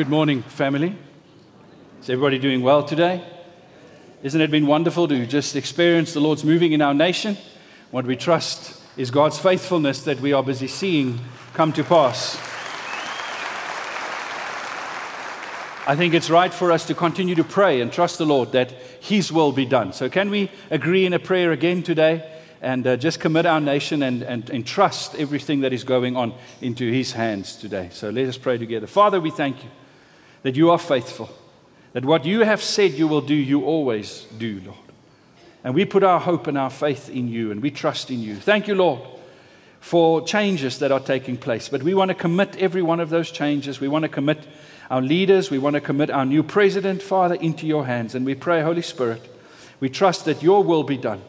Good morning, family. Is everybody doing well today? Isn't it been wonderful to just experience the Lord's moving in our nation? What we trust is God's faithfulness that we are busy seeing come to pass. I think it's right for us to continue to pray and trust the Lord that His will be done. So, can we agree in a prayer again today and uh, just commit our nation and, and, and trust everything that is going on into His hands today? So, let us pray together. Father, we thank you that you are faithful, that what you have said you will do, you always do, Lord. And we put our hope and our faith in you and we trust in you. Thank you, Lord, for changes that are taking place. But we want to commit every one of those changes. We want to commit our leaders. We want to commit our new president, Father, into your hands. And we pray, Holy Spirit, we trust that your will be done.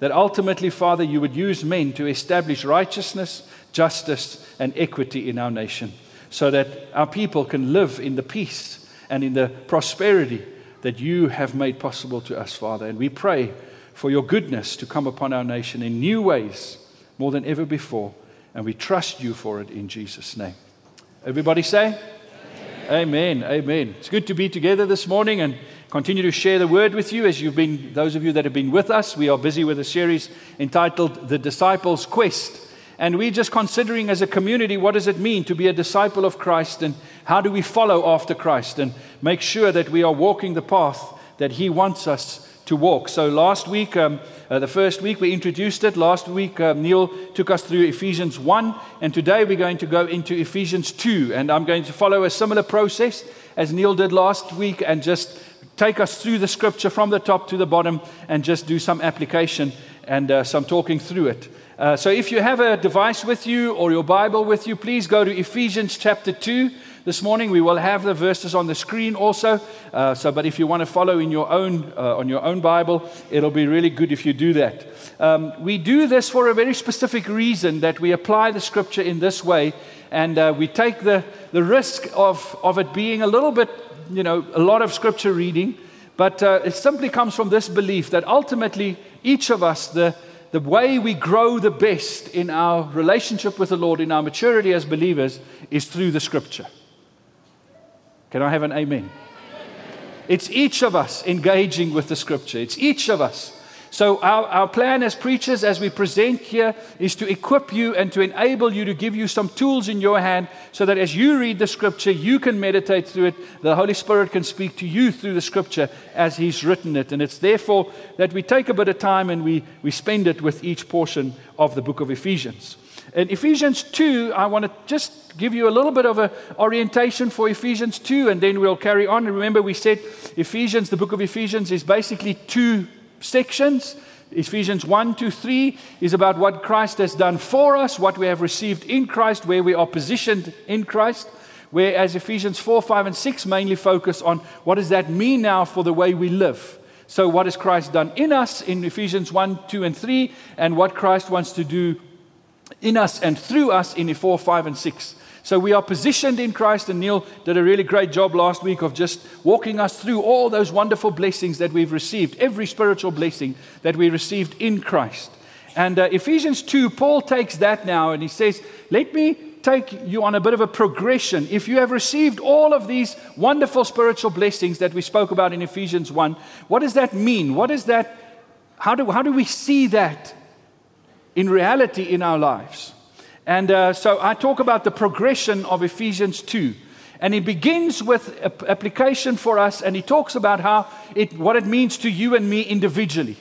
That ultimately, Father, you would use men to establish righteousness, justice, and equity in our nation so that our people can live in the peace and in the prosperity that you have made possible to us, Father. And we pray for your goodness to come upon our nation in new ways more than ever before. And we trust you for it in Jesus' name. Everybody say, Amen. Amen. Amen. It's good to be together this morning and continue to share the word with you as you've been, those of you that have been with us. We are busy with a series entitled The Disciples' Quest. And we're just considering as a community what does it mean to be a disciple of Christ and how do we follow after Christ and make sure that we are walking the path that He wants us to walk. So last week, um, uh, the first week, we introduced it. Last week, um, Neil took us through Ephesians 1, and today we're going to go into Ephesians 2. And I'm going to follow a similar process as Neil did last week and just take us through the scripture from the top to the bottom and just do some application and uh, some talking through it. Uh, so if you have a device with you or your Bible with you, please go to Ephesians chapter 2. This morning we will have the verses on the screen also. Uh, so, but if you want to follow in your own uh, on your own Bible, it'll be really good if you do that. Um, we do this for a very specific reason that we apply the scripture in this way, and uh, we take the the risk of of it being a little bit, you know, a lot of scripture reading, but uh, it simply comes from this belief that ultimately each of us the the way we grow the best in our relationship with the Lord, in our maturity as believers, is through the scripture. Can I have an amen? It's each of us engaging with the scripture. It's each of us so, our, our plan as preachers, as we present here, is to equip you and to enable you to give you some tools in your hand so that as you read the scripture, you can meditate through it. The Holy Spirit can speak to you through the scripture as He's written it. And it's therefore that we take a bit of time and we, we spend it with each portion of the book of Ephesians. In Ephesians 2, I want to just give you a little bit of an orientation for Ephesians 2, and then we'll carry on. Remember, we said Ephesians, the book of Ephesians, is basically two sections. Ephesians 1 to 3 is about what Christ has done for us, what we have received in Christ, where we are positioned in Christ. Whereas Ephesians 4, 5, and 6 mainly focus on what does that mean now for the way we live. So, what has Christ done in us in Ephesians 1, 2, and 3, and what Christ wants to do in us and through us in 4, 5, and 6. So we are positioned in Christ, and Neil did a really great job last week of just walking us through all those wonderful blessings that we've received, every spiritual blessing that we received in Christ. And uh, Ephesians 2, Paul takes that now and he says, Let me take you on a bit of a progression. If you have received all of these wonderful spiritual blessings that we spoke about in Ephesians 1, what does that mean? What is that? How do, how do we see that in reality in our lives? And uh, so I talk about the progression of Ephesians 2. And he begins with application for us, and he talks about how it, what it means to you and me individually.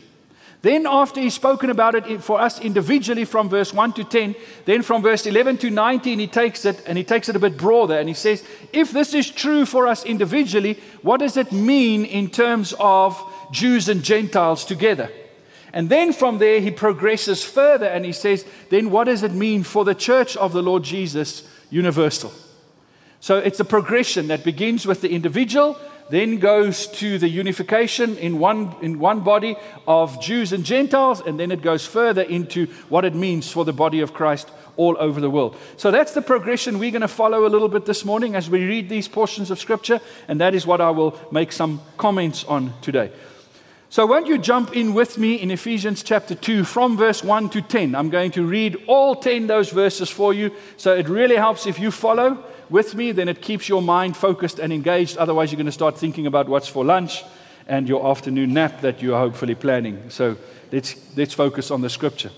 Then, after he's spoken about it for us individually from verse 1 to 10, then from verse 11 to 19, he takes it and he takes it a bit broader and he says, If this is true for us individually, what does it mean in terms of Jews and Gentiles together? And then from there, he progresses further and he says, then what does it mean for the church of the Lord Jesus universal? So it's a progression that begins with the individual, then goes to the unification in one, in one body of Jews and Gentiles, and then it goes further into what it means for the body of Christ all over the world. So that's the progression we're going to follow a little bit this morning as we read these portions of Scripture, and that is what I will make some comments on today. So, won't you jump in with me in Ephesians chapter 2 from verse 1 to 10? I'm going to read all 10 those verses for you. So, it really helps if you follow with me, then it keeps your mind focused and engaged. Otherwise, you're going to start thinking about what's for lunch and your afternoon nap that you are hopefully planning. So let's, let's focus on the scripture.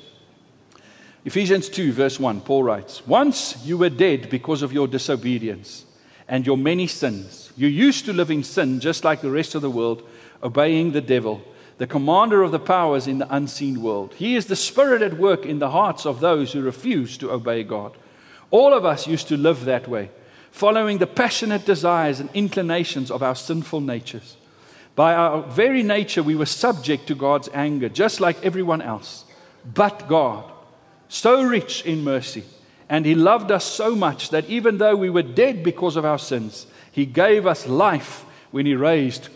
Ephesians 2, verse 1, Paul writes Once you were dead because of your disobedience and your many sins. You used to live in sin just like the rest of the world, obeying the devil, the commander of the powers in the unseen world. He is the spirit at work in the hearts of those who refuse to obey God. All of us used to live that way, following the passionate desires and inclinations of our sinful natures. By our very nature, we were subject to God's anger, just like everyone else. But God, so rich in mercy, and He loved us so much that even though we were dead because of our sins, He gave us life when He raised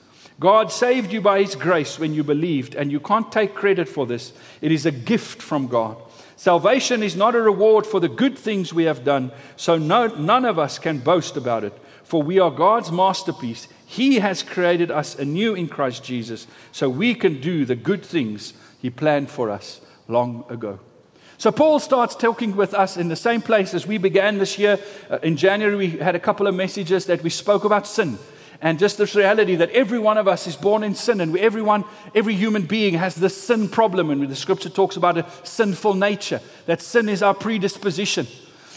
God saved you by His grace when you believed, and you can't take credit for this. It is a gift from God. Salvation is not a reward for the good things we have done, so no, none of us can boast about it, for we are God's masterpiece. He has created us anew in Christ Jesus so we can do the good things He planned for us long ago. So, Paul starts talking with us in the same place as we began this year. Uh, in January, we had a couple of messages that we spoke about sin and just this reality that every one of us is born in sin and everyone every human being has this sin problem and the scripture talks about a sinful nature that sin is our predisposition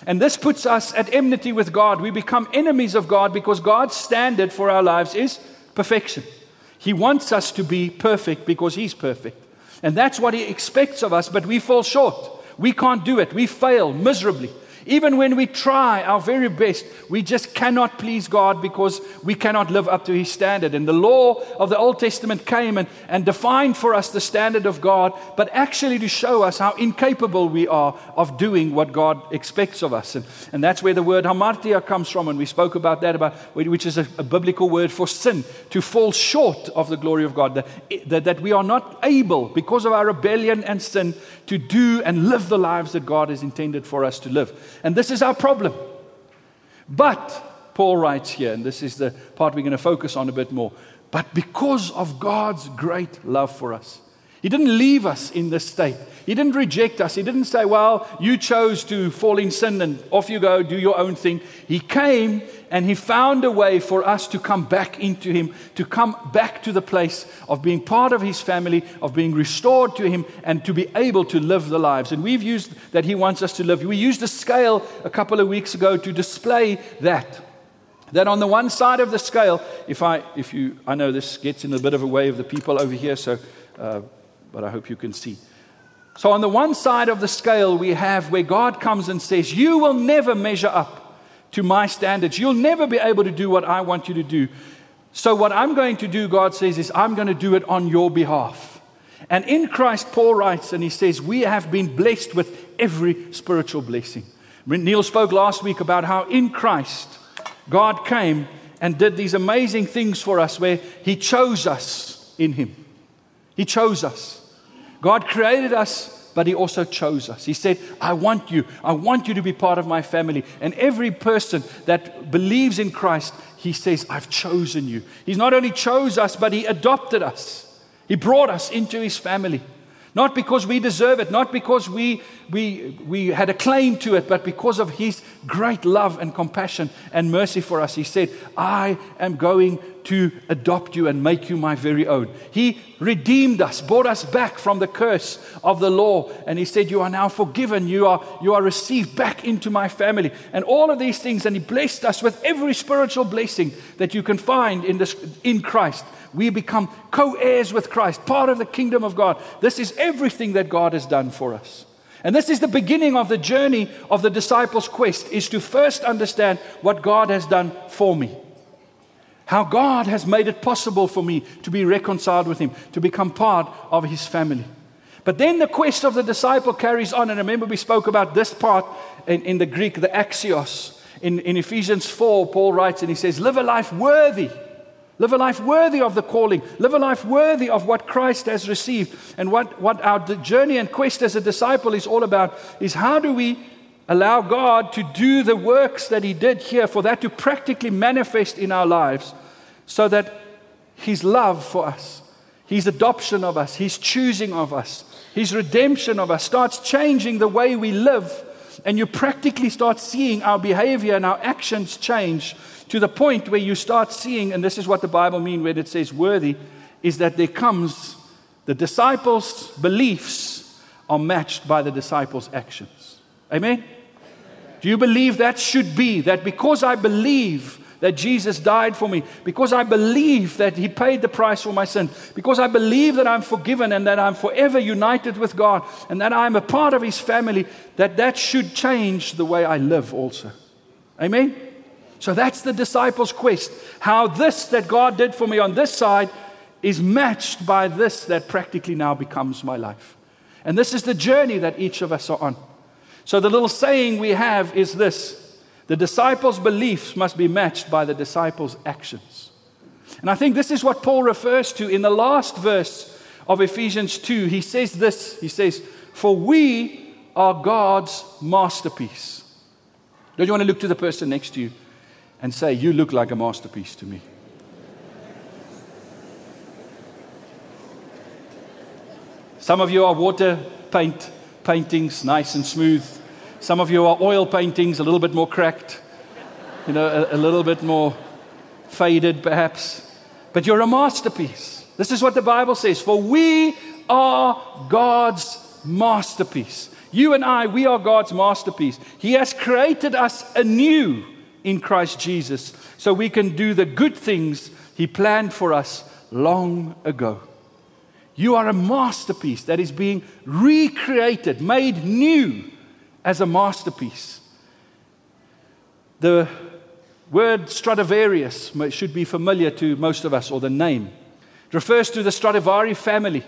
and this puts us at enmity with God. We become enemies of God because God's standard for our lives is perfection. He wants us to be perfect because He's perfect. And that's what He expects of us, but we fall short. We can't do it. We fail miserably. Even when we try our very best, we just cannot please God because we cannot live up to His standard. And the law of the Old Testament came and, and defined for us the standard of God, but actually to show us how incapable we are of doing what God expects of us. And, and that's where the word hamartia comes from. And we spoke about that, about, which is a, a biblical word for sin, to fall short of the glory of God. That, that, that we are not able, because of our rebellion and sin, to do and live the lives that God has intended for us to live. And this is our problem. But, Paul writes here, and this is the part we're going to focus on a bit more, but because of God's great love for us, He didn't leave us in this state. He didn't reject us. He didn't say, Well, you chose to fall in sin and off you go, do your own thing. He came and He found a way for us to come back into Him, to come back to the place of being part of His family, of being restored to Him, and to be able to live the lives. And we've used that He wants us to live. We used a scale a couple of weeks ago to display that. That on the one side of the scale, if I, if you, I know this gets in a bit of a way of the people over here, so, uh, but I hope you can see. So, on the one side of the scale, we have where God comes and says, You will never measure up to my standards. You'll never be able to do what I want you to do. So, what I'm going to do, God says, is I'm going to do it on your behalf. And in Christ, Paul writes, and he says, We have been blessed with every spiritual blessing. Neil spoke last week about how in Christ, God came and did these amazing things for us where he chose us in him. He chose us. God created us, but He also chose us. He said, I want you. I want you to be part of my family. And every person that believes in Christ, He says, I've chosen you. He's not only chose us, but He adopted us. He brought us into His family. Not because we deserve it, not because we, we, we had a claim to it, but because of His great love and compassion and mercy for us. He said, I am going to adopt you and make you my very own. He redeemed us, brought us back from the curse of the law, and He said, You are now forgiven. You are, you are received back into my family. And all of these things, and He blessed us with every spiritual blessing that you can find in, this, in Christ we become co heirs with Christ, part of the kingdom of God. This is everything that God has done for us. And this is the beginning of the journey of the disciples' quest is to first understand what God has done for me. How God has made it possible for me to be reconciled with Him, to become part of His family. But then the quest of the disciple carries on. And remember, we spoke about this part in, in the Greek, the axios. In, in Ephesians 4, Paul writes and he says, Live a life worthy Live a life worthy of the calling. Live a life worthy of what Christ has received. And what, what our journey and quest as a disciple is all about is how do we allow God to do the works that He did here, for that to practically manifest in our lives, so that His love for us, His adoption of us, His choosing of us, His redemption of us starts changing the way we live. And you practically start seeing our behavior and our actions change to the point where you start seeing, and this is what the Bible means when it says worthy, is that there comes the disciples' beliefs are matched by the disciples' actions. Amen? Do you believe that should be that because I believe that Jesus died for me, because I believe that He paid the price for my sin, because I believe that I'm forgiven and that I'm forever united with God and that I'm a part of His family, that that should change the way I live also. Amen? So that's the disciples' quest. How this that God did for me on this side is matched by this that practically now becomes my life. And this is the journey that each of us are on. So the little saying we have is this the disciples' beliefs must be matched by the disciples' actions. And I think this is what Paul refers to in the last verse of Ephesians 2. He says this He says, For we are God's masterpiece. Don't you want to look to the person next to you and say, You look like a masterpiece to me. Some of you are water paint paintings, nice and smooth. Some of you are oil paintings, a little bit more cracked, you know, a, a little bit more faded perhaps. But you're a masterpiece. This is what the Bible says. For we are God's masterpiece. You and I, we are God's masterpiece. He has created us anew in Christ Jesus so we can do the good things He planned for us long ago. You are a masterpiece that is being recreated, made new as a masterpiece. The word Stradivarius should be familiar to most of us, or the name. It refers to the Stradivari family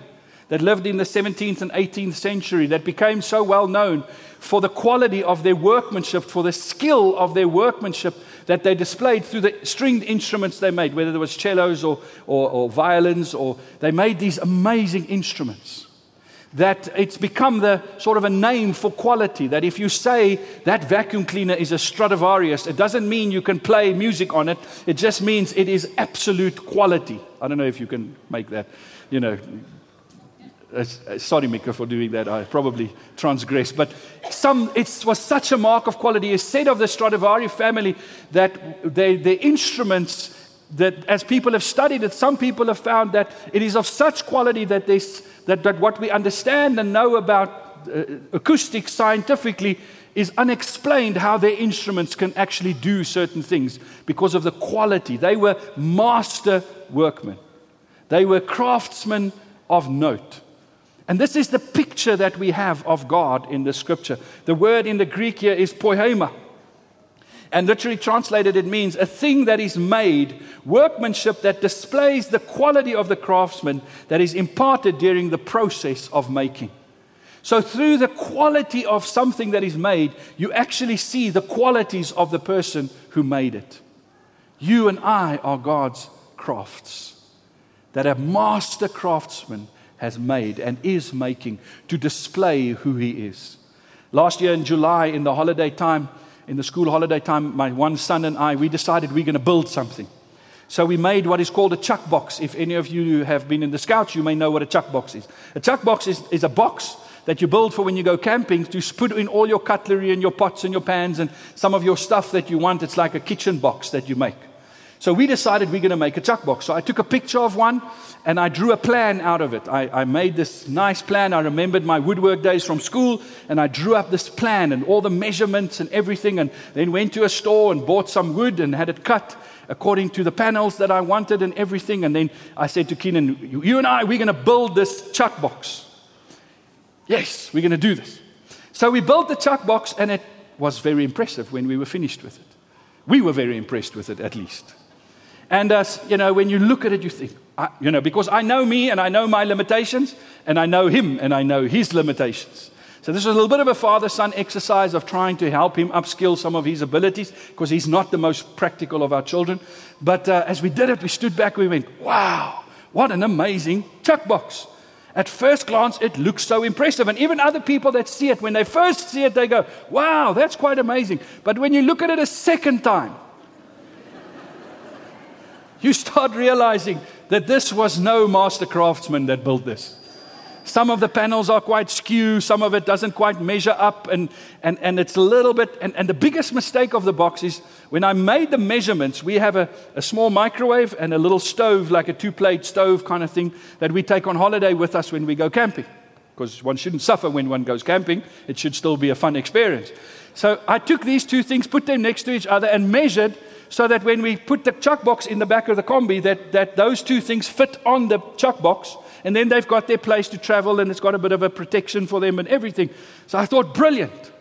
that lived in the 17th and 18th century that became so well known for the quality of their workmanship, for the skill of their workmanship that they displayed through the stringed instruments they made, whether it was cellos or, or, or violins, or they made these amazing instruments. That it's become the sort of a name for quality. That if you say that vacuum cleaner is a Stradivarius, it doesn't mean you can play music on it. It just means it is absolute quality. I don't know if you can make that, you know, uh, sorry, Mika, for doing that. I probably transgressed. But some, it was such a mark of quality. It's said of the Stradivari family that they, the instruments, that as people have studied it, some people have found that it is of such quality that, that, that what we understand and know about uh, acoustics scientifically is unexplained how their instruments can actually do certain things because of the quality. They were master workmen, they were craftsmen of note. And this is the picture that we have of God in the scripture. The word in the Greek here is poiema. And literally translated, it means a thing that is made, workmanship that displays the quality of the craftsman that is imparted during the process of making. So, through the quality of something that is made, you actually see the qualities of the person who made it. You and I are God's crafts, that a master craftsman has made and is making to display who He is. Last year in July, in the holiday time, in the school holiday time, my one son and I, we decided we're going to build something. So we made what is called a chuck box. If any of you have been in the scouts, you may know what a chuck box is. A chuck box is, is a box that you build for when you go camping to put in all your cutlery and your pots and your pans and some of your stuff that you want. It's like a kitchen box that you make. So we decided we're going to make a chuck box. So I took a picture of one and I drew a plan out of it. I, I, made this nice plan. I remembered my woodwork days from school and I drew up this plan and all the measurements and everything. And then went to a store and bought some wood and had it cut according to the panels that I wanted and everything. And then I said to Keenan, You, you and I, we're going to build this chuck box. Yes, we're going to do this. So we built the chuck box and it was very impressive when we were finished with it. We were very impressed with it, at least. And, uh, you know, when you look at it, you think, I, you know, because I know me and I know my limitations, and I know him and I know his limitations. So, this was a little bit of a father son exercise of trying to help him upskill some of his abilities because he's not the most practical of our children. But uh, as we did it, we stood back, we went, wow, what an amazing chuck box. At first glance, it looks so impressive. And even other people that see it, when they first see it, they go, wow, that's quite amazing. But when you look at it a second time, you start realizing that this was no master craftsman that built this. Some of the panels are quite skew, some of it doesn't quite measure up, and, and, and it's a little bit. And, and the biggest mistake of the box is when I made the measurements, we have a, a small microwave and a little stove, like a two plate stove kind of thing, that we take on holiday with us when we go camping. Because one shouldn't suffer when one goes camping, it should still be a fun experience. So I took these two things, put them next to each other, and measured so that when we put the chuck box in the back of the combi, that, that those two things fit on the chuck box, and then they've got their place to travel, and it's got a bit of a protection for them and everything. So I thought, brilliant.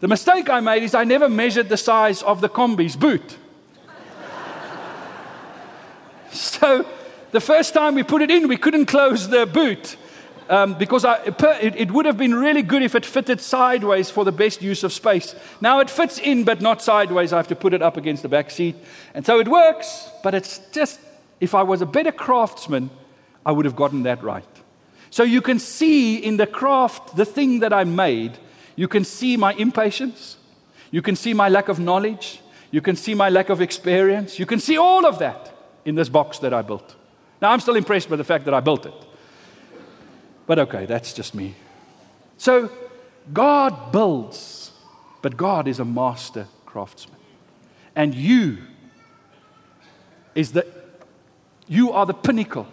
The mistake I made is I never measured the size of the combi's boot. so the first time we put it in, we couldn't close the boot um, because I, it, it, would have been really good if it fitted sideways for the best use of space. Now it fits in, but not sideways. I have to put it up against the back seat. And so it works, but it's just, if I was a better craftsman, I would have gotten that right. So you can see in the craft, the thing that I made, you can see my impatience, you can see my lack of knowledge, you can see my lack of experience, you can see all of that in this box that I built. Now, I'm still impressed by the fact that I built it. But okay, that's just me. So God builds, but God is a master craftsman. And you is the you are the pinnacle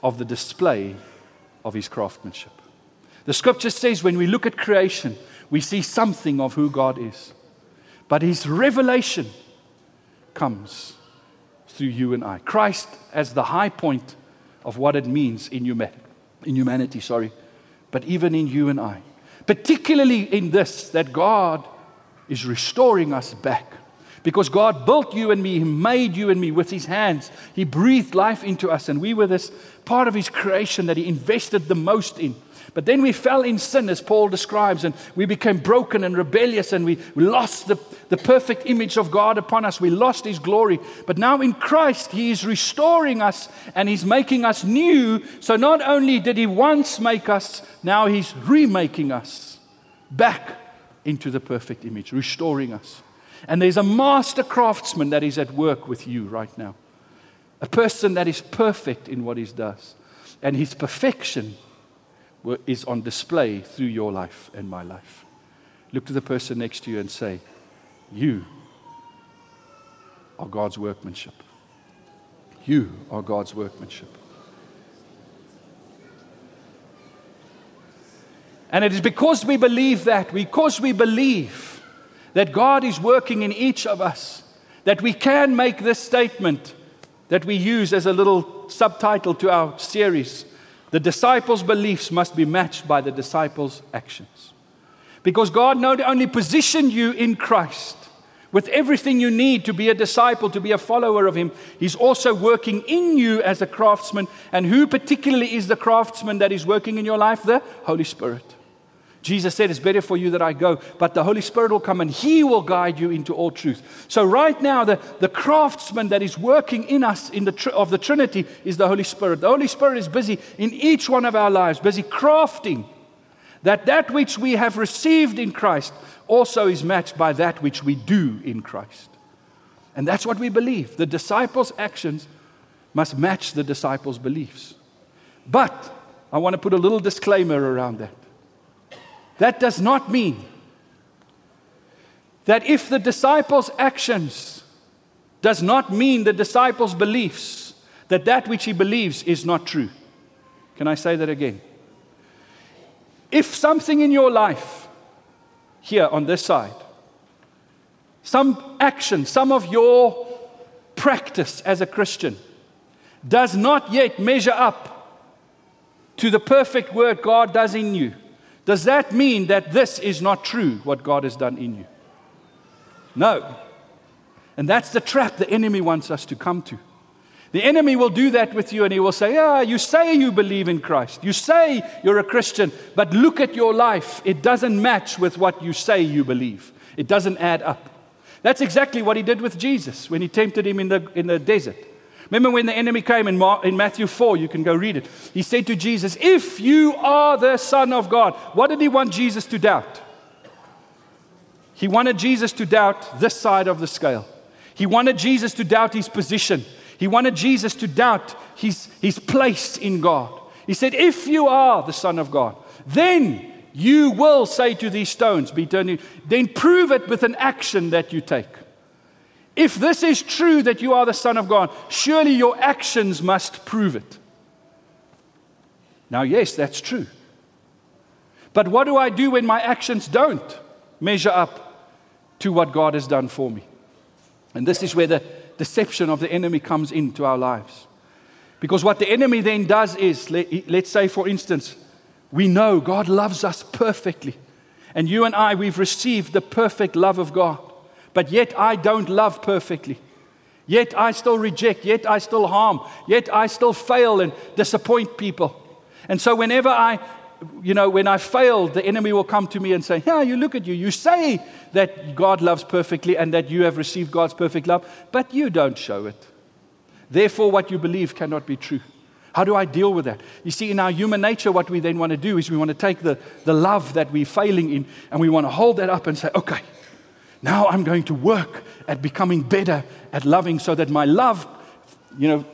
of the display of his craftsmanship. The scripture says when we look at creation, we see something of who God is. But his revelation comes through you and I. Christ as the high point of what it means in humanity in humanity, sorry, but even in you and I. Particularly in this, that God is restoring us back. Because God built you and me, He made you and me with His hands. He breathed life into us, and we were this part of His creation that He invested the most in. But then we fell in sin, as Paul describes, and we became broken and rebellious, and we, we lost the, the perfect image of God upon us. We lost His glory. But now in Christ, He is restoring us and He's making us new. So not only did He once make us, now He's remaking us back into the perfect image, restoring us. And there's a master craftsman that is at work with you right now, a person that is perfect in what He does. And His perfection is on display through your life and my life. Look to the person next to you and say, You are God's workmanship. You are God's workmanship. And it is because we believe that, because we believe that God is working in each of us, that we can make this statement that we use as a little subtitle to our series the disciples' beliefs must be matched by the disciples' actions. Because God not only positioned you in Christ with everything you need to be a disciple, to be a follower of Him, He's also working in you as a craftsman. And who particularly is the craftsman that is working in your life? The Holy Spirit. Jesus said, It's better for you that I go, but the Holy Spirit will come and He will guide you into all truth. So, right now, the, the craftsman that is working in us in the, of the Trinity is the Holy Spirit. The Holy Spirit is busy in each one of our lives, busy crafting that that which we have received in Christ also is matched by that which we do in Christ. And that's what we believe. The disciples' actions must match the disciples' beliefs. But I want to put a little disclaimer around that. That does not mean that if the disciples' actions does not mean the disciples' beliefs, that that which he believes is not true. Can I say that again? If something in your life, here on this side, some action, some of your practice as a Christian does not yet measure up to the perfect work God does in you, does that mean that this is not true, what God has done in you? No. And that's the trap the enemy wants us to come to. The enemy will do that with you and he will say, Ah, you say you believe in Christ. You say you're a Christian, but look at your life. It doesn't match with what you say you believe, it doesn't add up. That's exactly what he did with Jesus when he tempted him in the, in the desert. Remember when the enemy came in, in Matthew 4, you can go read it. He said to Jesus, If you are the Son of God, what did he want Jesus to doubt? He wanted Jesus to doubt this side of the scale. He wanted Jesus to doubt his position. He wanted Jesus to doubt his, his place in God. He said, If you are the Son of God, then you will say to these stones, Be turned. Then prove it with an action that you take. If this is true that you are the Son of God, surely your actions must prove it. Now, yes, that's true. But what do I do when my actions don't measure up to what God has done for me? And this is where the deception of the enemy comes into our lives. Because what the enemy then does is, let, let's say, for instance, we know God loves us perfectly. And you and I, we've received the perfect love of God. But yet I don't love perfectly. Yet I still reject. Yet I still harm. Yet I still fail and disappoint people. And so whenever I you know, when I fail, the enemy will come to me and say, Yeah, you look at you. You say that God loves perfectly and that you have received God's perfect love, but you don't show it. Therefore, what you believe cannot be true. How do I deal with that? You see, in our human nature, what we then want to do is we want to take the, the love that we're failing in and we want to hold that up and say, Okay, now I'm going to work at becoming better at loving so that my love, you know,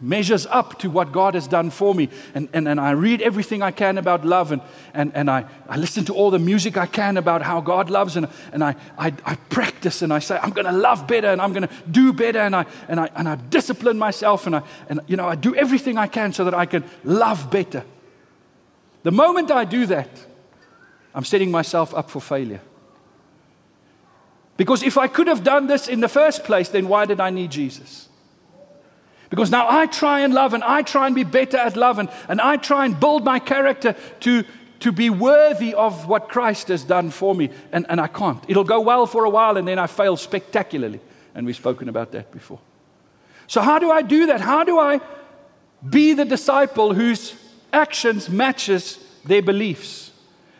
measures up to what God has done for me. And, and, and I read everything I can about love, and, and, and I, I listen to all the music I can about how God loves, and, and I, I, I practice and I say, I'm going to love better and I'm going to do better, and I, and, I, and I discipline myself, and, I, and you know, I do everything I can so that I can love better. The moment I do that, I'm setting myself up for failure. Because if I could have done this in the first place, then why did I need Jesus? Because now I try and love and I try and be better at love and, and I try and build my character to, to be worthy of what Christ has done for me. And, and I can't. It'll go well for a while and then I fail spectacularly. And we've spoken about that before. So, how do I do that? How do I be the disciple whose actions matches their beliefs?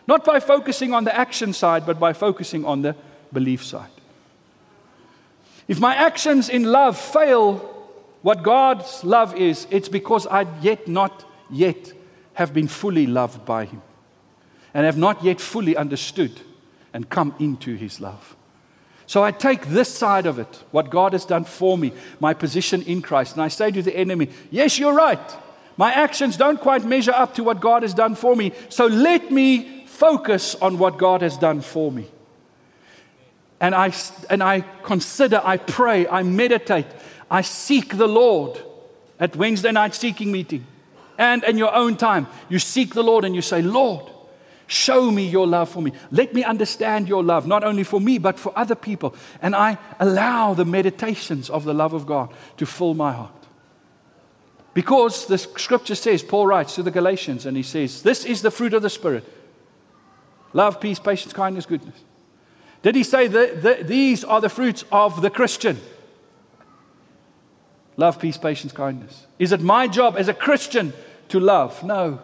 Not by focusing on the action side, but by focusing on the belief side. If my actions in love fail what God's love is, it's because I yet not yet have been fully loved by Him and have not yet fully understood and come into His love. So I take this side of it, what God has done for me, my position in Christ, and I say to the enemy, Yes, you're right. My actions don't quite measure up to what God has done for me. So let me focus on what God has done for me. And I, and I consider, I pray, I meditate, I seek the Lord at Wednesday night seeking meeting and in your own time. You seek the Lord and you say, Lord, show me your love for me. Let me understand your love, not only for me, but for other people. And I allow the meditations of the love of God to fill my heart. Because the scripture says, Paul writes to the Galatians, and he says, This is the fruit of the Spirit love, peace, patience, kindness, goodness. Did he say that these are the fruits of the Christian? Love, peace, patience, kindness. Is it my job as a Christian to love? No.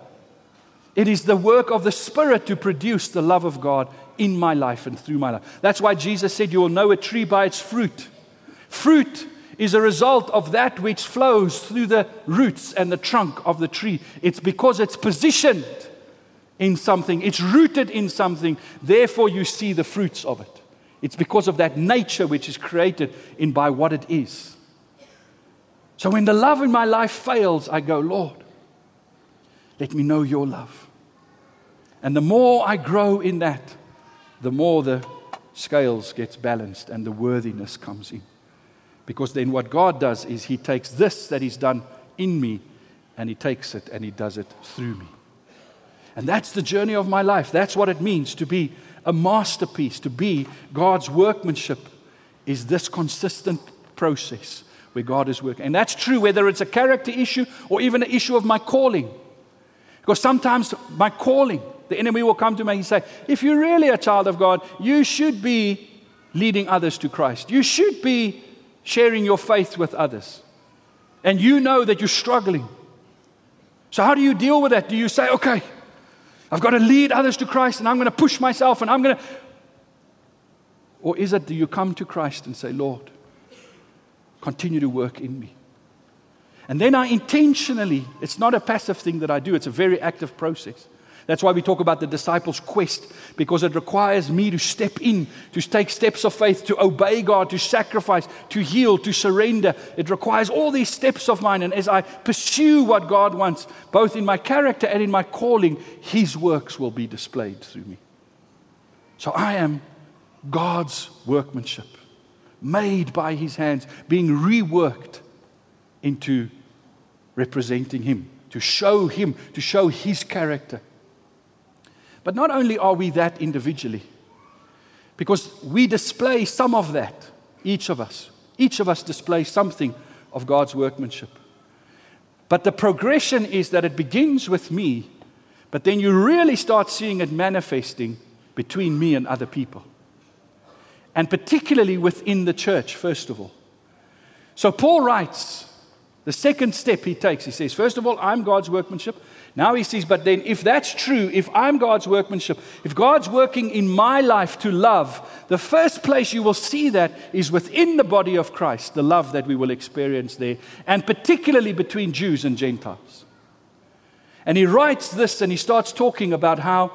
It is the work of the Spirit to produce the love of God in my life and through my life. That's why Jesus said, You will know a tree by its fruit. Fruit is a result of that which flows through the roots and the trunk of the tree. It's because it's positioned in something, it's rooted in something, therefore you see the fruits of it. It's because of that nature which is created in by what it is. So when the love in my life fails, I go, Lord, let me know your love. And the more I grow in that, the more the scales gets balanced and the worthiness comes in. Because then what God does is he takes this that he's done in me and he takes it and he does it through me. And that's the journey of my life. That's what it means to be a masterpiece, to be God's workmanship is this consistent process where God is working. And that's true whether it's a character issue or even an issue of my calling. Because sometimes my calling, the enemy will come to me and say, if you're really a child of God, you should be leading others to Christ. You should be sharing your faith with others. and you know that you're struggling. So, how do you deal with that? Do you say, okay, I've got to lead others to Christ and I'm going to push myself and I'm going to. Or is it, do you come to Christ and say, Lord, continue to work in me? And then I intentionally, it's not a passive thing that I do, it's a very active process. That's why we talk about the disciples' quest, because it requires me to step in, to take steps of faith, to obey God, to sacrifice, to heal, to surrender. It requires all these steps of mine. And as I pursue what God wants, both in my character and in my calling, His works will be displayed through me. So I am God's workmanship, made by His hands, being reworked into representing Him, to show Him, to show His character. But not only are we that individually, because we display some of that, each of us. Each of us display something of God's workmanship. But the progression is that it begins with me, but then you really start seeing it manifesting between me and other people. And particularly within the church, first of all. So Paul writes, the second step he takes, he says, First of all, I'm God's workmanship. Now he says, but then if that's true, if I'm God's workmanship, if God's working in my life to love, the first place you will see that is within the body of Christ, the love that we will experience there, and particularly between Jews and Gentiles. And he writes this and he starts talking about how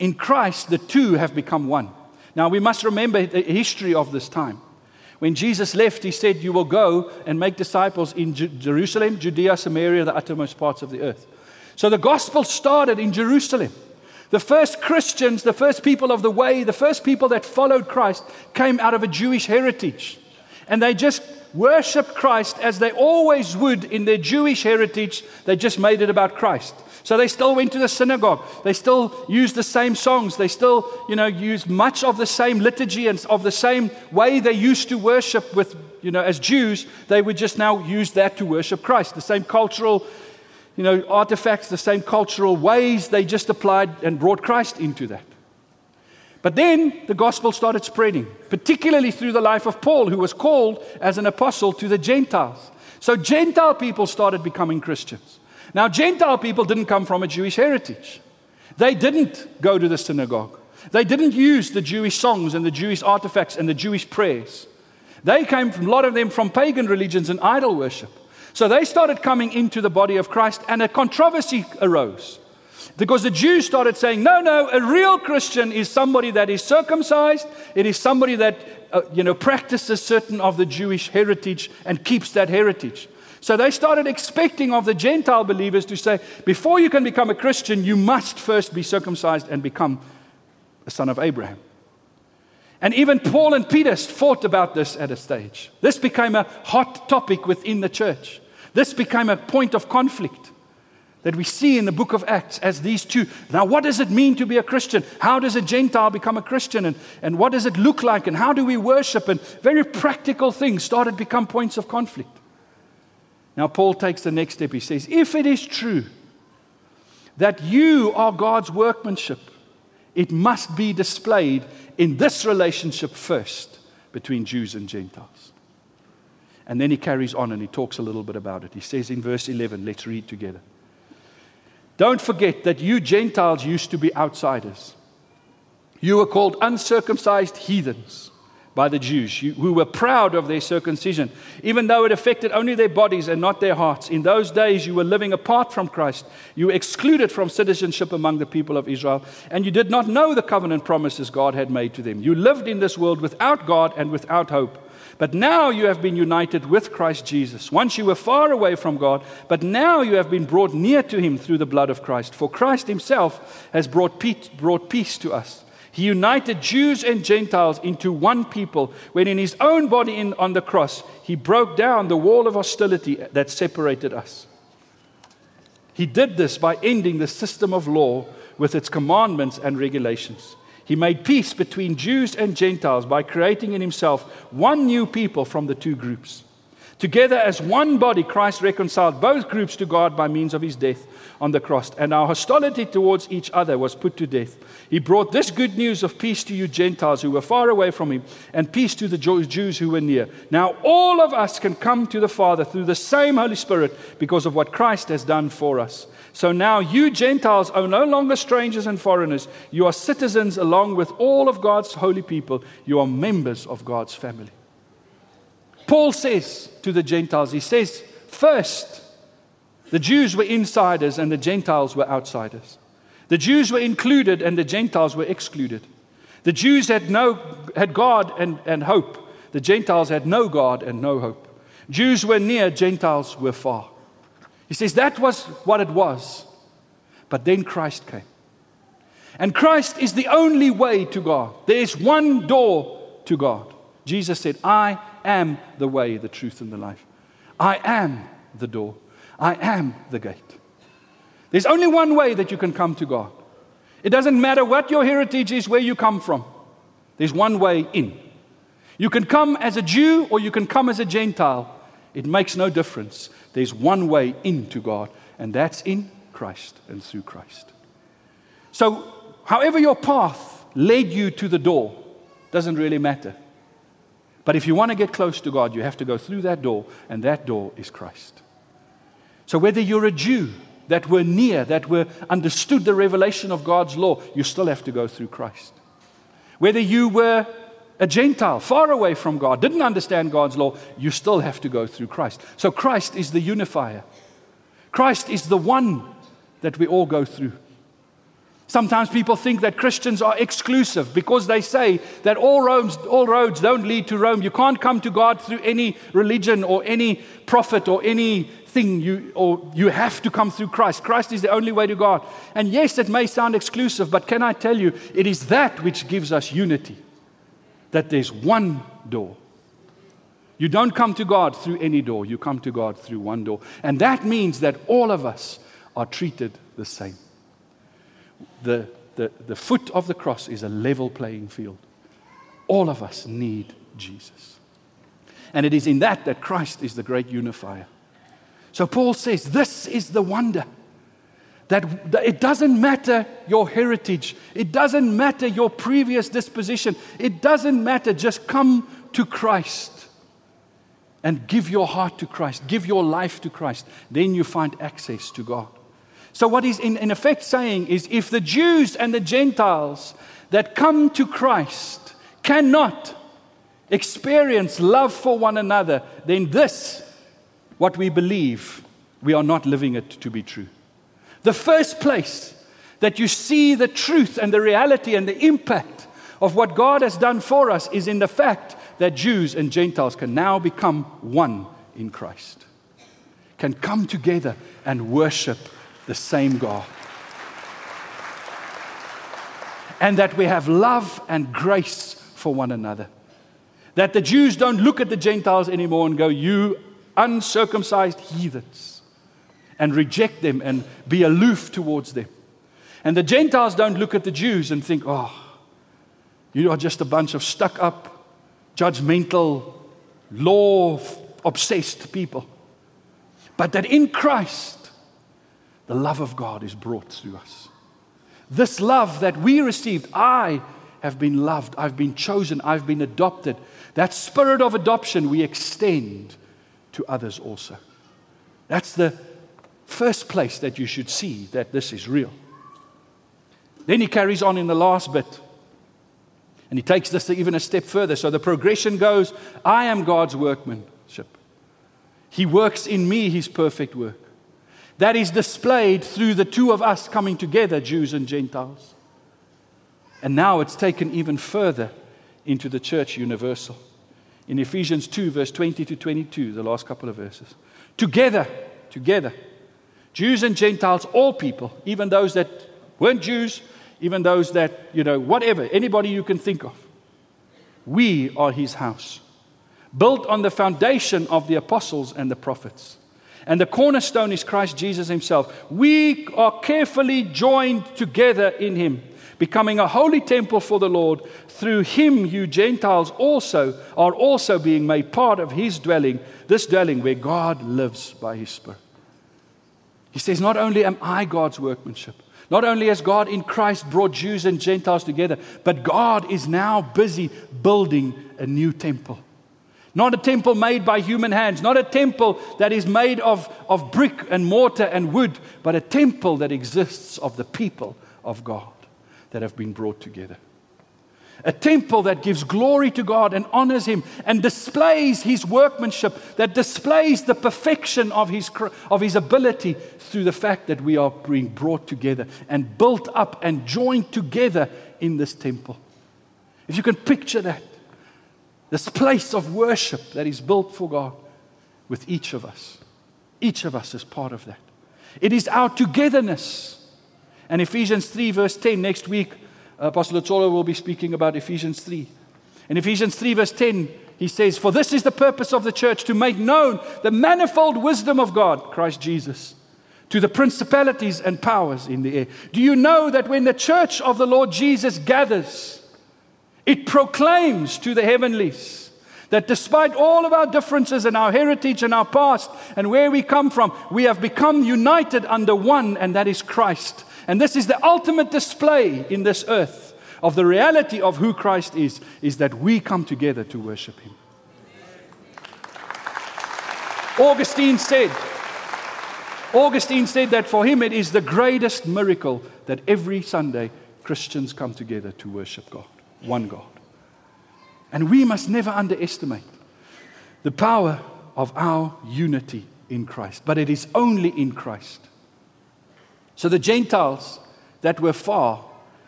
in Christ the two have become one. Now we must remember the history of this time. When Jesus left, he said, You will go and make disciples in Jerusalem, Judea, Samaria, the uttermost parts of the earth. So the gospel started in Jerusalem. The first Christians, the first people of the way, the first people that followed Christ came out of a Jewish heritage. And they just worshiped Christ as they always would in their Jewish heritage. They just made it about Christ. So they still went to the synagogue. They still used the same songs. They still, you know, used much of the same liturgy and of the same way they used to worship with, you know, as Jews. They would just now use that to worship Christ. The same cultural you know, artifacts, the same cultural ways. They just applied and brought Christ into that. But then the gospel started spreading, particularly through the life of Paul, who was called as an apostle to the Gentiles. So Gentile people started becoming Christians. Now, Gentile people didn't come from a Jewish heritage, they didn't go to the synagogue, they didn't use the Jewish songs and the Jewish artifacts and the Jewish prayers. They came from a lot of them from pagan religions and idol worship. So they started coming into the body of Christ, and a controversy arose. Because the Jews started saying, no, no, a real Christian is somebody that is circumcised. It is somebody that, uh, you know, practices certain of the Jewish heritage and keeps that heritage. So they started expecting of the Gentile believers to say, before you can become a Christian, you must first be circumcised and become a son of Abraham. And even Paul and Peter fought about this at a stage. This became a hot topic within the church. This became a point of conflict that we see in the book of Acts as these two. Now, what does it mean to be a Christian? How does a Gentile become a Christian? And, and what does it look like? And how do we worship? And very practical things started to become points of conflict. Now, Paul takes the next step. He says, If it is true that you are God's workmanship, it must be displayed in this relationship first between Jews and Gentiles. And then he carries on and he talks a little bit about it. He says in verse 11, let's read together. Don't forget that you Gentiles used to be outsiders. You were called uncircumcised heathens by the Jews, who were proud of their circumcision, even though it affected only their bodies and not their hearts. In those days, you were living apart from Christ. You were excluded from citizenship among the people of Israel, and you did not know the covenant promises God had made to them. You lived in this world without God and without hope. But now you have been united with Christ Jesus. Once you were far away from God, but now you have been brought near to Him through the blood of Christ. For Christ Himself has brought peace, brought peace to us. He united Jews and Gentiles into one people when, in His own body in, on the cross, He broke down the wall of hostility that separated us. He did this by ending the system of law with its commandments and regulations. He made peace between Jews and Gentiles by creating in himself one new people from the two groups. Together as one body, Christ reconciled both groups to God by means of his death on the cross, and our hostility towards each other was put to death. He brought this good news of peace to you Gentiles who were far away from him, and peace to the Jews who were near. Now all of us can come to the Father through the same Holy Spirit because of what Christ has done for us. So now you Gentiles are no longer strangers and foreigners. You are citizens along with all of God's holy people. You are members of God's family. Paul says to the Gentiles, he says, first, the Jews were insiders and the Gentiles were outsiders. The Jews were included and the Gentiles were excluded. The Jews had, no, had God and, and hope. The Gentiles had no God and no hope. Jews were near, Gentiles were far. He says that was what it was. But then Christ came. And Christ is the only way to God. There is one door to God. Jesus said, I am the way, the truth, and the life. I am the door. I am the gate. There's only one way that you can come to God. It doesn't matter what your heritage is, where you come from. There's one way in. You can come as a Jew or you can come as a Gentile. It makes no difference. There's one way into God, and that's in Christ and through Christ. So, however your path led you to the door doesn't really matter. But if you want to get close to God, you have to go through that door, and that door is Christ. So whether you're a Jew that were near, that were understood the revelation of God's law, you still have to go through Christ. Whether you were a Gentile, far away from God, didn't understand God's law, you still have to go through Christ. So Christ is the unifier. Christ is the one that we all go through. Sometimes people think that Christians are exclusive because they say that all roads, all roads don't lead to Rome. You can't come to God through any religion or any prophet or anything. You, or you have to come through Christ. Christ is the only way to God. And yes, it may sound exclusive, but can I tell you, it is that which gives us unity. That there's one door. You don't come to God through any door, you come to God through one door. And that means that all of us are treated the same the, the, the foot of the cross is a level playing field. All of us need Jesus. And it is in that that Christ is the great unifier. So Paul says, This is the wonder. That, that, it doesn't matter your heritage, it doesn't matter your previous disposition, it doesn't matter. Just come to Christ and give your heart to Christ, give your life to Christ. Then you find access to God. So, what he's in, in effect saying is if the Jews and the Gentiles that come to Christ cannot experience love for one another, then this, what we believe, we are not living it to be true. The first place that you see the truth and the reality and the impact of what God has done for us is in the fact that Jews and Gentiles can now become one in Christ, can come together and worship the same God. And that we have love and grace for one another. That the Jews don't look at the Gentiles anymore and go, You uncircumcised heathens, and reject them and be aloof towards them. And the Gentiles don't look at the Jews and think, Oh, you are just a bunch of stuck up, judgmental, law obsessed people. But that in Christ, the love of God is brought to us. This love that we received, I have been loved, I've been chosen, I've been adopted. That spirit of adoption we extend to others also. That's the first place that you should see that this is real. Then he carries on in the last bit. And he takes this even a step further. So the progression goes I am God's workmanship. He works in me his perfect work. That is displayed through the two of us coming together, Jews and Gentiles. And now it's taken even further into the church universal. In Ephesians 2, verse 20 to 22, the last couple of verses. Together, together, Jews and Gentiles, all people, even those that weren't Jews, even those that, you know, whatever, anybody you can think of. We are his house, built on the foundation of the apostles and the prophets and the cornerstone is Christ Jesus Himself. We are carefully joined together in Him becoming a holy temple for the Lord. Through him, you Gentiles also are also being made part of his dwelling, this dwelling where God lives by his Spirit. He says, Not only am I God's workmanship, not only has God in Christ brought Jews and Gentiles together, but God is now busy building a new temple. Not a temple made by human hands, not a temple that is made of, of brick and mortar and wood, but a temple that exists of the people of God that have been brought together. A temple that gives glory to God and honors Him and displays His workmanship, that displays the perfection of His, of his ability through the fact that we are being brought together and built up and joined together in this temple. If you can picture that, this place of worship that is built for God with each of us. Each of us is part of that. It is our togetherness and Ephesians 3, verse 10, next week, uh, Apostle Otsolo will be speaking about Ephesians 3. In Ephesians 3, verse 10, he says, For this is the purpose of the church, to make known the manifold wisdom of God, Christ Jesus, to the principalities and powers in the air. Do you know that when the church of the Lord Jesus gathers, it proclaims to the heavenlies that despite all of our differences and our heritage and our past and where we come from, we have become united under one, and that is Christ. And this is the ultimate display in this earth of the reality of who Christ is, is that we come together to worship Him. Augustine said, Augustine said that for him it is the greatest miracle that every Sunday Christians come together to worship God, one God. And we must never underestimate the power of our unity in Christ. But it is only in Christ. So the Gentiles that were far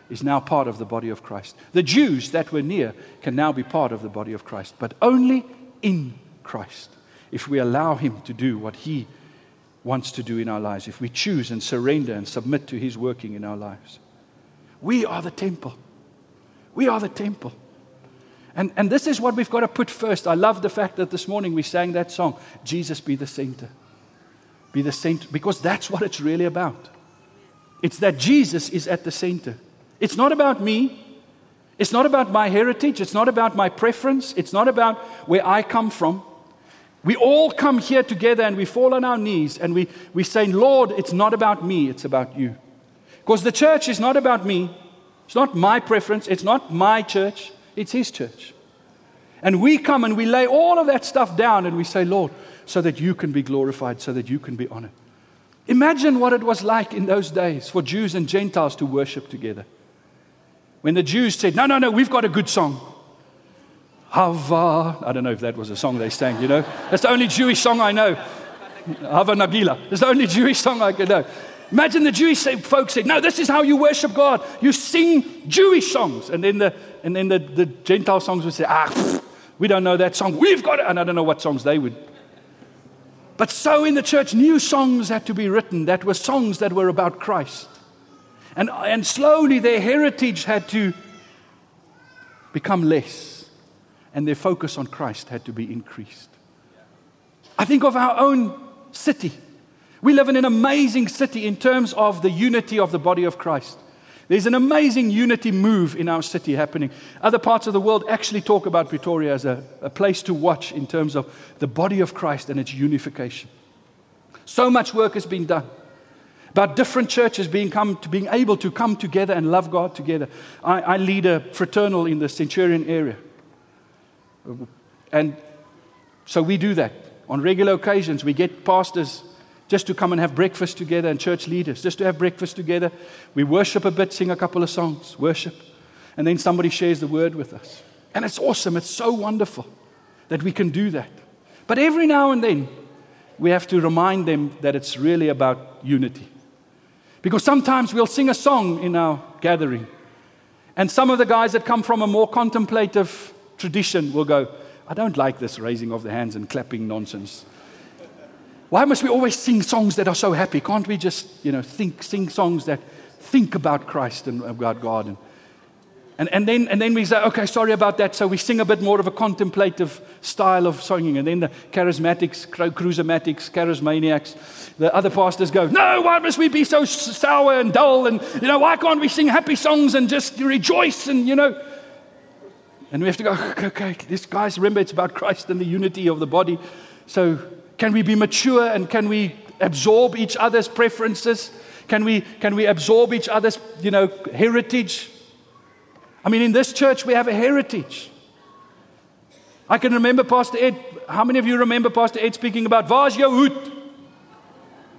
is now part of the body of Christ. The Jews that were near can now be part of the body of Christ, but only in Christ if we allow Him to do what He wants to do in our lives, if we choose and surrender and submit to His working in our lives. We are the temple. We are the temple. And, and this is what we've got to put first. I love the fact that this morning we sang that song, Jesus be the center. Be the center, because that's what it's really about. It's that Jesus is at the center. It's not about me. It's not about my heritage. It's not about my preference. It's not about where I come from. We all come here together and we fall on our knees and we, we say, Lord, it's not about me, it's about you. Because the church is not about me. It's not my preference. It's not my church. It's His church. And we come and we lay all of that stuff down and we say, Lord, so that you can be glorified, so that you can be honored. Imagine what it was like in those days for Jews and Gentiles to worship together. When the Jews said, No, no, no, we've got a good song. Hava. I don't know if that was a song they sang, you know. That's the only Jewish song I know. Hava Nagila. It's the only Jewish song I can know. Imagine the Jewish folks said, No, this is how you worship God. You sing Jewish songs. And then the, and then the, the Gentile songs would say, Ah, we don't know that song. We've got it. And I don't know what songs they would but so in the church, new songs had to be written that were songs that were about Christ. And, and slowly their heritage had to become less, and their focus on Christ had to be increased. I think of our own city. We live in an amazing city in terms of the unity of the body of Christ. There's an amazing unity move in our city happening. Other parts of the world actually talk about Pretoria as a, a place to watch in terms of the body of Christ and its unification. So much work has been done about different churches being, come to being able to come together and love God together. I, I lead a fraternal in the Centurion area. And so we do that. On regular occasions, we get pastors just to come and have breakfast together and church leaders, just to have breakfast together. We worship a bit, sing a couple of songs, worship, and then somebody shares the word with us. And it's awesome, it's so wonderful that we can do that. But every now and then, we have to remind them that it's really about unity. Because sometimes we'll sing a song in our gathering, and some of the guys that come from a more contemplative tradition will go, I don't like this raising of the hands and clapping nonsense. Why must we always sing songs that are so happy? Can't we just, you know, think, sing songs that think about Christ and about God? And And, and, then, and then we say, okay, sorry about that. So we sing a bit more of a contemplative style of singing. And then the charismatics, cruisermatics, charismaniacs, the other pastors go, no, why must we be so sour and dull? And, you know, why can't we sing happy songs and just rejoice? And, you know, and we have to go, okay, okay, this guys, remember it's about Christ and the unity of the body. So can we be mature and can we absorb each other's preferences? Can we, can we absorb each other's, you know, heritage? I mean, in this church, we have a heritage. I can remember Pastor Ed. How many of you remember Pastor Ed speaking about Vars Hood?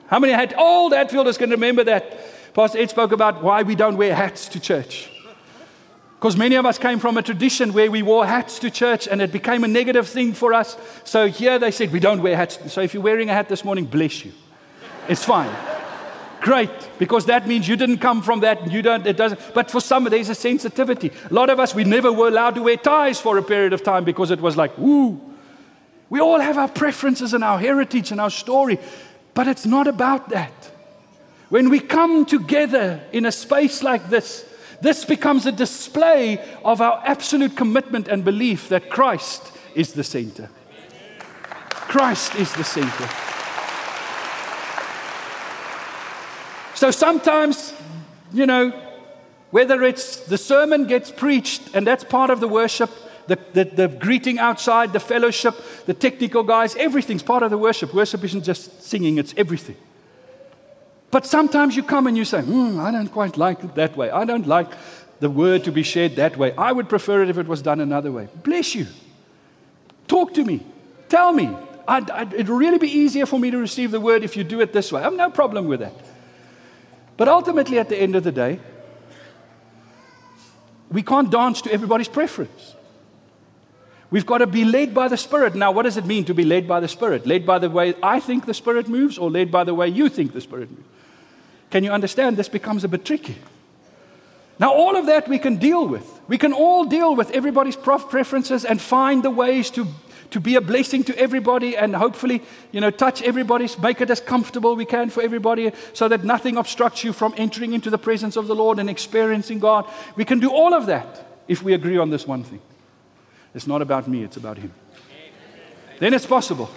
How many had old Hatfielders can remember that? Pastor Ed spoke about why we don't wear hats to church. Because many of us came from a tradition where we wore hats to church and it became a negative thing for us. So here they said, we don't wear hats. So if you're wearing a hat this morning, bless you. It's fine. Great, because that means you didn't come from that you don't, it doesn't. But for some, there's a sensitivity. A lot of us, we never were allowed to wear ties for a period of time because it was like, woo. We all have our preferences and our heritage and our story, but it's not about that. When we come together in a space like this, this becomes a display of our absolute commitment and belief that Christ is the center. Christ is the center. So sometimes, you know, whether it's the sermon gets preached, and that's part of the worship, the, the, the, greeting outside, the fellowship, the technical guys, everything's part of the worship. Worship isn't just singing, it's everything. But sometimes you come and you say, hmm, I don't quite like it that way. I don't like the word to be shared that way. I would prefer it if it was done another way. Bless you. Talk to me. Tell me. I'd, I'd, it'd really be easier for me to receive the word if you do it this way. I have no problem with that. But ultimately, at the end of the day, we can't dance to everybody's preference. We've got to be led by the Spirit. Now, what does it mean to be led by the Spirit? Led by the way I think the Spirit moves, or led by the way you think the Spirit moves? Can you understand? This becomes a bit tricky. Now, all of that we can deal with. We can all deal with everybody's preferences and find the ways to to be a blessing to everybody and hopefully, you know, touch everybody, make it as comfortable we can for everybody so that nothing obstructs you from entering into the presence of the Lord and experiencing God. We can do all of that if we agree on this one thing. It's not about me, it's about Him. Then it's possible.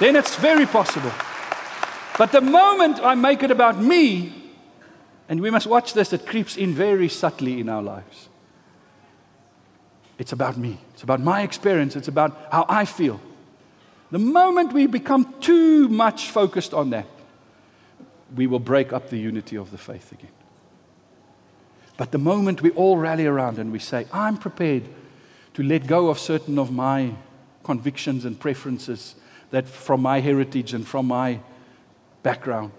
Then it's very possible. But the moment I make it about me, and we must watch this, it creeps in very subtly in our lives. It's about me. It's about my experience. It's about how I feel. The moment we become too much focused on that, we will break up the unity of the faith again. But the moment we all rally around and we say, I'm prepared to let go of certain of my convictions and preferences that from my heritage and from my background,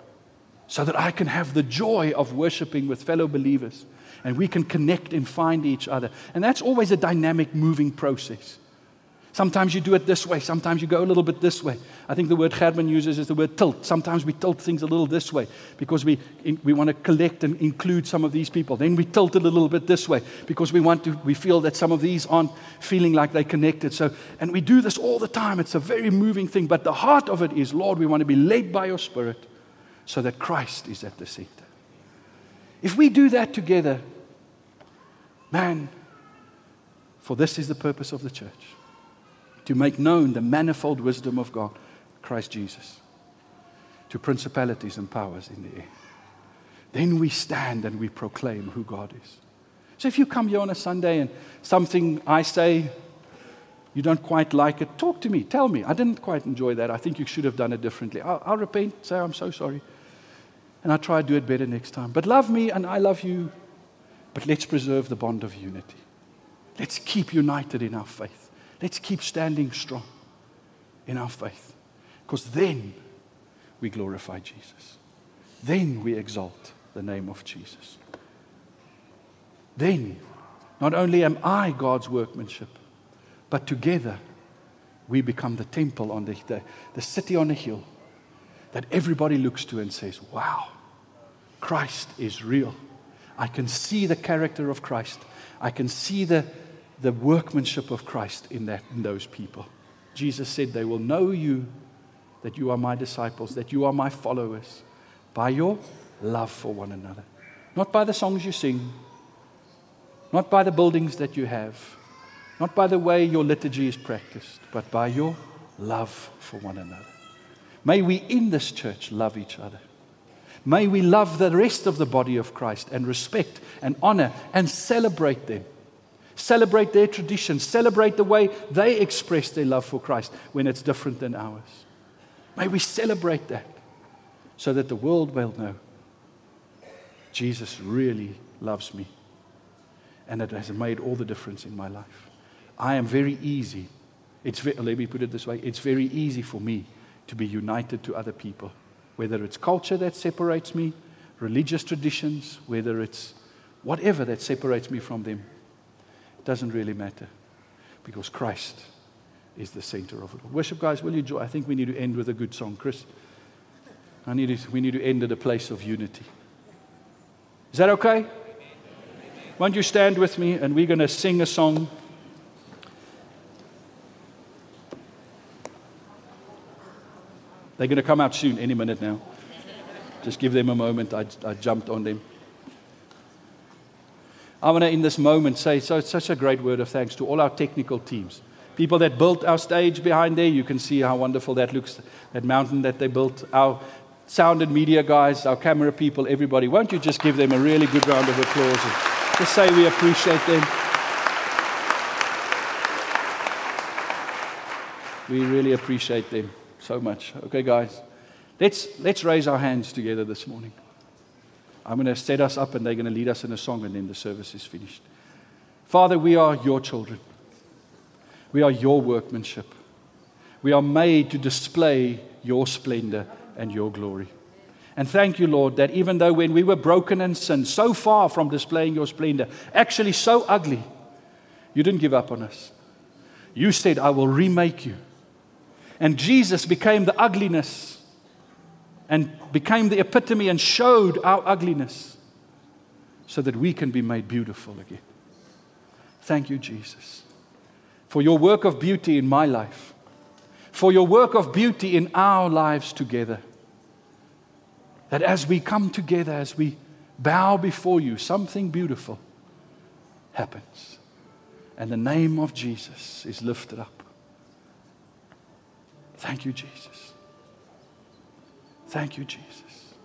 so that I can have the joy of worshiping with fellow believers and we can connect and find each other. And that's always a dynamic, moving process. Sometimes you do it this way, sometimes you go a little bit this way. I think the word Herman uses is the word tilt. Sometimes we tilt things a little this way because we, we want to collect and include some of these people. Then we tilt it a little bit this way because we want to, we feel that some of these aren't feeling like they're connected. So, and we do this all the time. It's a very moving thing. But the heart of it is, Lord, we want to be led by your Spirit so that Christ is at the center. If we do that together, Man, for this is the purpose of the church to make known the manifold wisdom of God, Christ Jesus, to principalities and powers in the air. Then we stand and we proclaim who God is. So if you come here on a Sunday and something I say, you don't quite like it, talk to me. Tell me. I didn't quite enjoy that. I think you should have done it differently. I'll, I'll repent, say, I'm so sorry. And I'll try to do it better next time. But love me and I love you but let's preserve the bond of unity. Let's keep united in our faith. Let's keep standing strong in our faith. Because then we glorify Jesus. Then we exalt the name of Jesus. Then, not only am I God's workmanship, but together we become the temple on the, the, the city on the hill that everybody looks to and says, Wow, Christ is real. I can see the character of Christ. I can see the, the workmanship of Christ in, that, in those people. Jesus said, They will know you, that you are my disciples, that you are my followers, by your love for one another. Not by the songs you sing, not by the buildings that you have, not by the way your liturgy is practiced, but by your love for one another. May we in this church love each other. May we love the rest of the body of Christ and respect and honor and celebrate them. Celebrate their traditions. Celebrate the way they express their love for Christ when it's different than ours. May we celebrate that so that the world will know Jesus really loves me and it has made all the difference in my life. I am very easy. It's very, let me put it this way it's very easy for me to be united to other people, whether it's culture that separates me, religious traditions, whether it's whatever that separates me from them. Doesn't really matter because Christ is the center of it all. Worship guys, will you join? I think we need to end with a good song, Chris. I need to, we need to end at a place of unity. Is that okay? Won't you stand with me and we're going to sing a song? They're going to come out soon, any minute now. Just give them a moment. I, I jumped on them. I want to, in this moment, say so such a great word of thanks to all our technical teams. People that built our stage behind there, you can see how wonderful that looks, that mountain that they built. Our sound and media guys, our camera people, everybody. Won't you just give them a really good round of applause and just say we appreciate them? We really appreciate them so much. Okay, guys, let's, let's raise our hands together this morning. I'm going to set us up and they're going to lead us in a song and then the service is finished. Father, we are your children. We are your workmanship. We are made to display your splendor and your glory. And thank you, Lord, that even though when we were broken and sinned, so far from displaying your splendor, actually so ugly, you didn't give up on us. You said, I will remake you. And Jesus became the ugliness and became the epitome and showed our ugliness so that we can be made beautiful again. Thank you, Jesus, for your work of beauty in my life, for your work of beauty in our lives together. That as we come together, as we bow before you, something beautiful happens. And the name of Jesus is lifted up. Thank you, Jesus. Thank you, Jesus.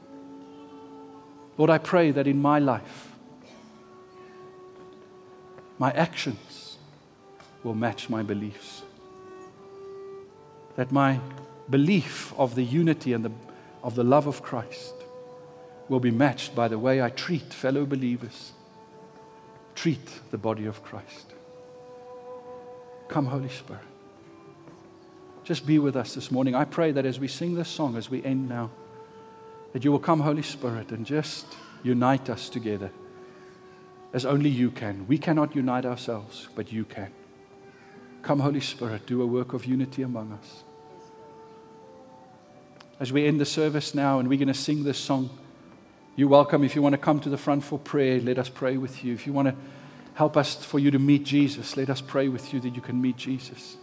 Lord, I pray that in my life, my actions will match my beliefs. That my belief of the unity and the, of the love of Christ will be matched by the way I treat fellow believers, treat the body of Christ. Come, Holy Spirit. Just be with us this morning. I pray that as we sing this song, as we end now, that you will come, Holy Spirit, and just unite us together as only you can. We cannot unite ourselves, but you can. Come, Holy Spirit, do a work of unity among us. As we end the service now and we're going to sing this song, you're welcome. If you want to come to the front for prayer, let us pray with you. If you want to help us for you to meet Jesus, let us pray with you that you can meet Jesus.